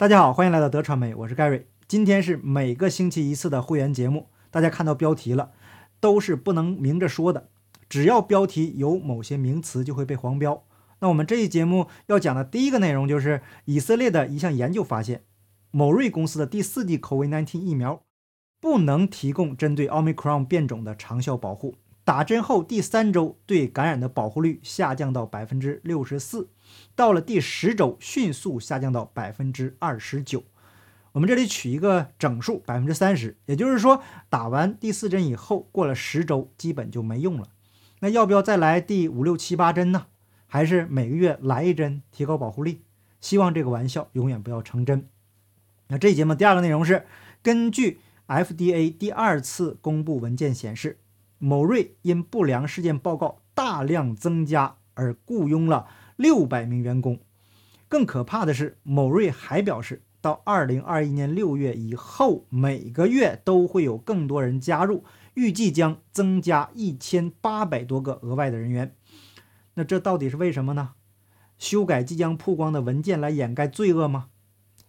大家好，欢迎来到德传媒，我是盖瑞。今天是每个星期一次的会员节目，大家看到标题了，都是不能明着说的，只要标题有某些名词就会被黄标。那我们这一节目要讲的第一个内容就是以色列的一项研究发现，某瑞公司的第四季 COVID-19 疫苗不能提供针对奥密克戎变种的长效保护。打针后第三周对感染的保护率下降到百分之六十四，到了第十周迅速下降到百分之二十九。我们这里取一个整数，百分之三十，也就是说打完第四针以后，过了十周基本就没用了。那要不要再来第五六七八针呢？还是每个月来一针提高保护力？希望这个玩笑永远不要成真。那这节目第二个内容是，根据 FDA 第二次公布文件显示。某瑞因不良事件报告大量增加而雇佣了六百名员工。更可怕的是，某瑞还表示，到二零二一年六月以后，每个月都会有更多人加入，预计将增加一千八百多个额外的人员。那这到底是为什么呢？修改即将曝光的文件来掩盖罪恶吗？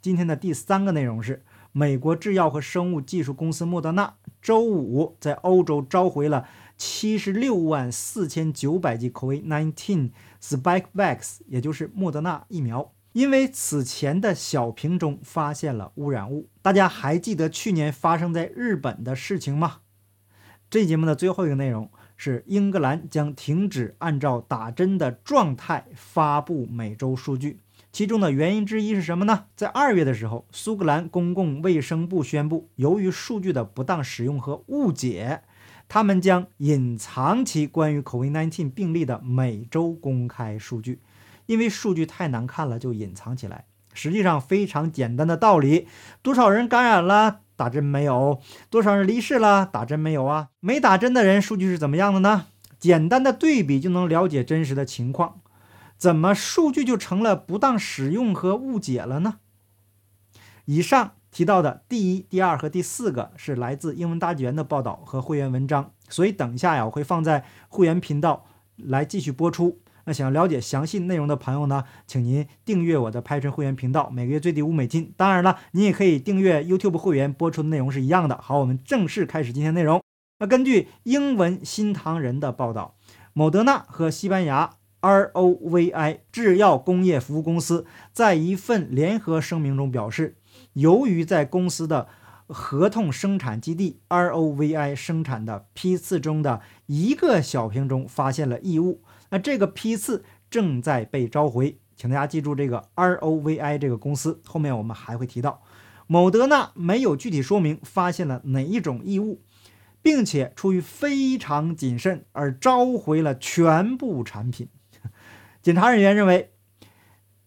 今天的第三个内容是。美国制药和生物技术公司莫德纳周五在欧洲召回了七十六万四千九百剂 COVID-19 Spikevax，也就是莫德纳疫苗，因为此前的小瓶中发现了污染物。大家还记得去年发生在日本的事情吗？这节目的最后一个内容是：英格兰将停止按照打针的状态发布每周数据。其中的原因之一是什么呢？在二月的时候，苏格兰公共卫生部宣布，由于数据的不当使用和误解，他们将隐藏其关于 COVID-19 病例的每周公开数据。因为数据太难看了，就隐藏起来。实际上非常简单的道理：多少人感染了，打针没有；多少人离世了，打针没有啊？没打针的人数据是怎么样的呢？简单的对比就能了解真实的情况。怎么数据就成了不当使用和误解了呢？以上提到的第一、第二和第四个是来自英文大纪元的报道和会员文章，所以等一下呀，我会放在会员频道来继续播出。那想了解详细内容的朋友呢，请您订阅我的拍成会员频道，每个月最低五美金。当然了，您也可以订阅 YouTube 会员，播出的内容是一样的。好，我们正式开始今天内容。那根据英文新唐人的报道，某德纳和西班牙。ROVI 制药工业服务公司在一份联合声明中表示，由于在公司的合同生产基地 ROVI 生产的批次中的一个小瓶中发现了异物，那这个批次正在被召回。请大家记住这个 ROVI 这个公司，后面我们还会提到。某德纳没有具体说明发现了哪一种异物，并且出于非常谨慎而召回了全部产品。检查人员认为，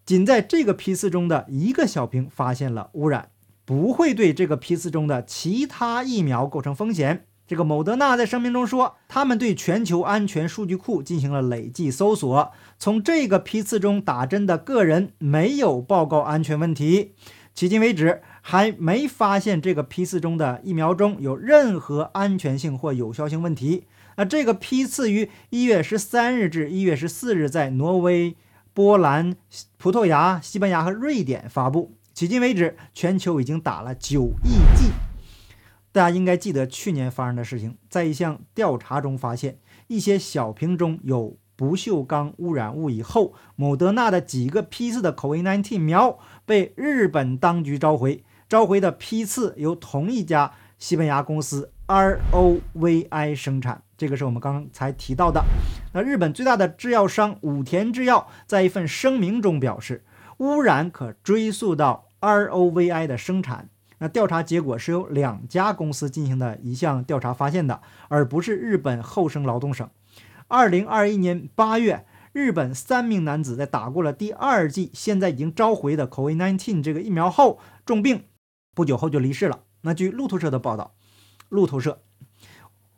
仅在这个批次中的一个小瓶发现了污染，不会对这个批次中的其他疫苗构成风险。这个某德纳在声明中说，他们对全球安全数据库进行了累计搜索，从这个批次中打针的个人没有报告安全问题。迄今为止，还没发现这个批次中的疫苗中有任何安全性或有效性问题。那这个批次于一月十三日至一月十四日在挪威、波兰、葡萄牙、西班牙和瑞典发布。迄今为止，全球已经打了九亿剂。大家应该记得去年发生的事情，在一项调查中发现一些小瓶中有不锈钢污染物以后，某德纳的几个批次的 COVID-19 苗被日本当局召回。召回的批次由同一家西班牙公司 ROVI 生产。这个是我们刚才提到的。那日本最大的制药商武田制药在一份声明中表示，污染可追溯到 ROVI 的生产。那调查结果是由两家公司进行的一项调查发现的，而不是日本厚生劳动省。二零二一年八月，日本三名男子在打过了第二剂，现在已经召回的 COVID-19 这个疫苗后重病，不久后就离世了。那据路透社的报道，路透社。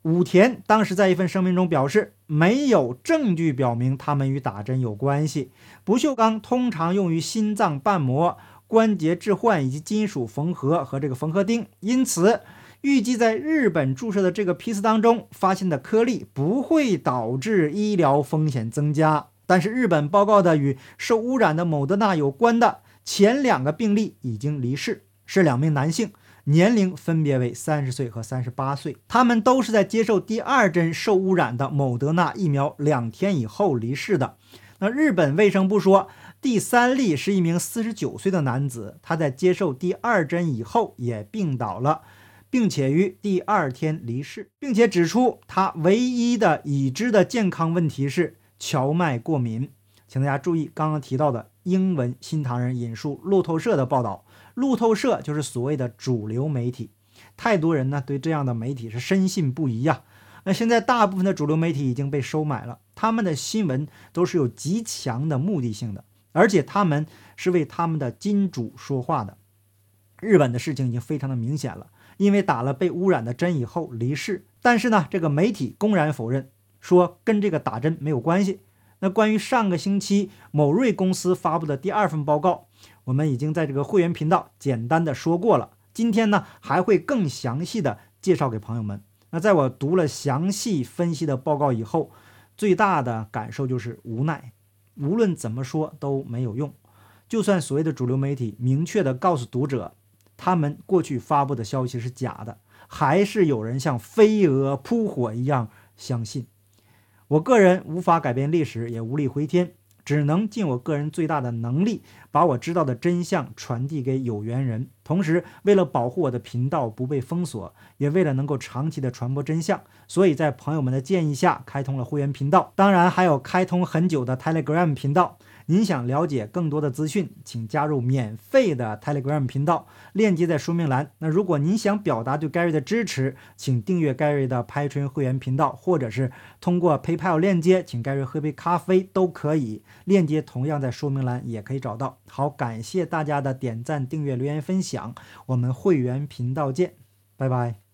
武田当时在一份声明中表示，没有证据表明他们与打针有关系。不锈钢通常用于心脏瓣膜、关节置换以及金属缝合和这个缝合钉，因此预计在日本注射的这个批次当中发现的颗粒不会导致医疗风险增加。但是日本报告的与受污染的某德纳有关的前两个病例已经离世，是两名男性，年龄分别为三十岁和三十八岁，他们都是在接受第二针受污染的某德纳疫苗两天以后离世的。那日本卫生部说，第三例是一名四十九岁的男子，他在接受第二针以后也病倒了。并且于第二天离世，并且指出他唯一的已知的健康问题是荞麦过敏。请大家注意刚刚提到的英文新唐人引述路透社的报道，路透社就是所谓的主流媒体。太多人呢对这样的媒体是深信不疑呀。那现在大部分的主流媒体已经被收买了，他们的新闻都是有极强的目的性的，而且他们是为他们的金主说话的。日本的事情已经非常的明显了。因为打了被污染的针以后离世，但是呢，这个媒体公然否认，说跟这个打针没有关系。那关于上个星期某瑞公司发布的第二份报告，我们已经在这个会员频道简单的说过了。今天呢，还会更详细的介绍给朋友们。那在我读了详细分析的报告以后，最大的感受就是无奈。无论怎么说都没有用，就算所谓的主流媒体明确的告诉读者。他们过去发布的消息是假的，还是有人像飞蛾扑火一样相信？我个人无法改变历史，也无力回天，只能尽我个人最大的能力，把我知道的真相传递给有缘人。同时，为了保护我的频道不被封锁，也为了能够长期的传播真相，所以在朋友们的建议下，开通了会员频道。当然，还有开通很久的 Telegram 频道。您想了解更多的资讯，请加入免费的 Telegram 频道，链接在说明栏。那如果您想表达对 Gary 的支持，请订阅 Gary 的拍春会员频道，或者是通过 PayPal 链接请 Gary 喝杯咖啡都可以。链接同样在说明栏也可以找到。好，感谢大家的点赞、订阅、留言、分享，我们会员频道见，拜拜。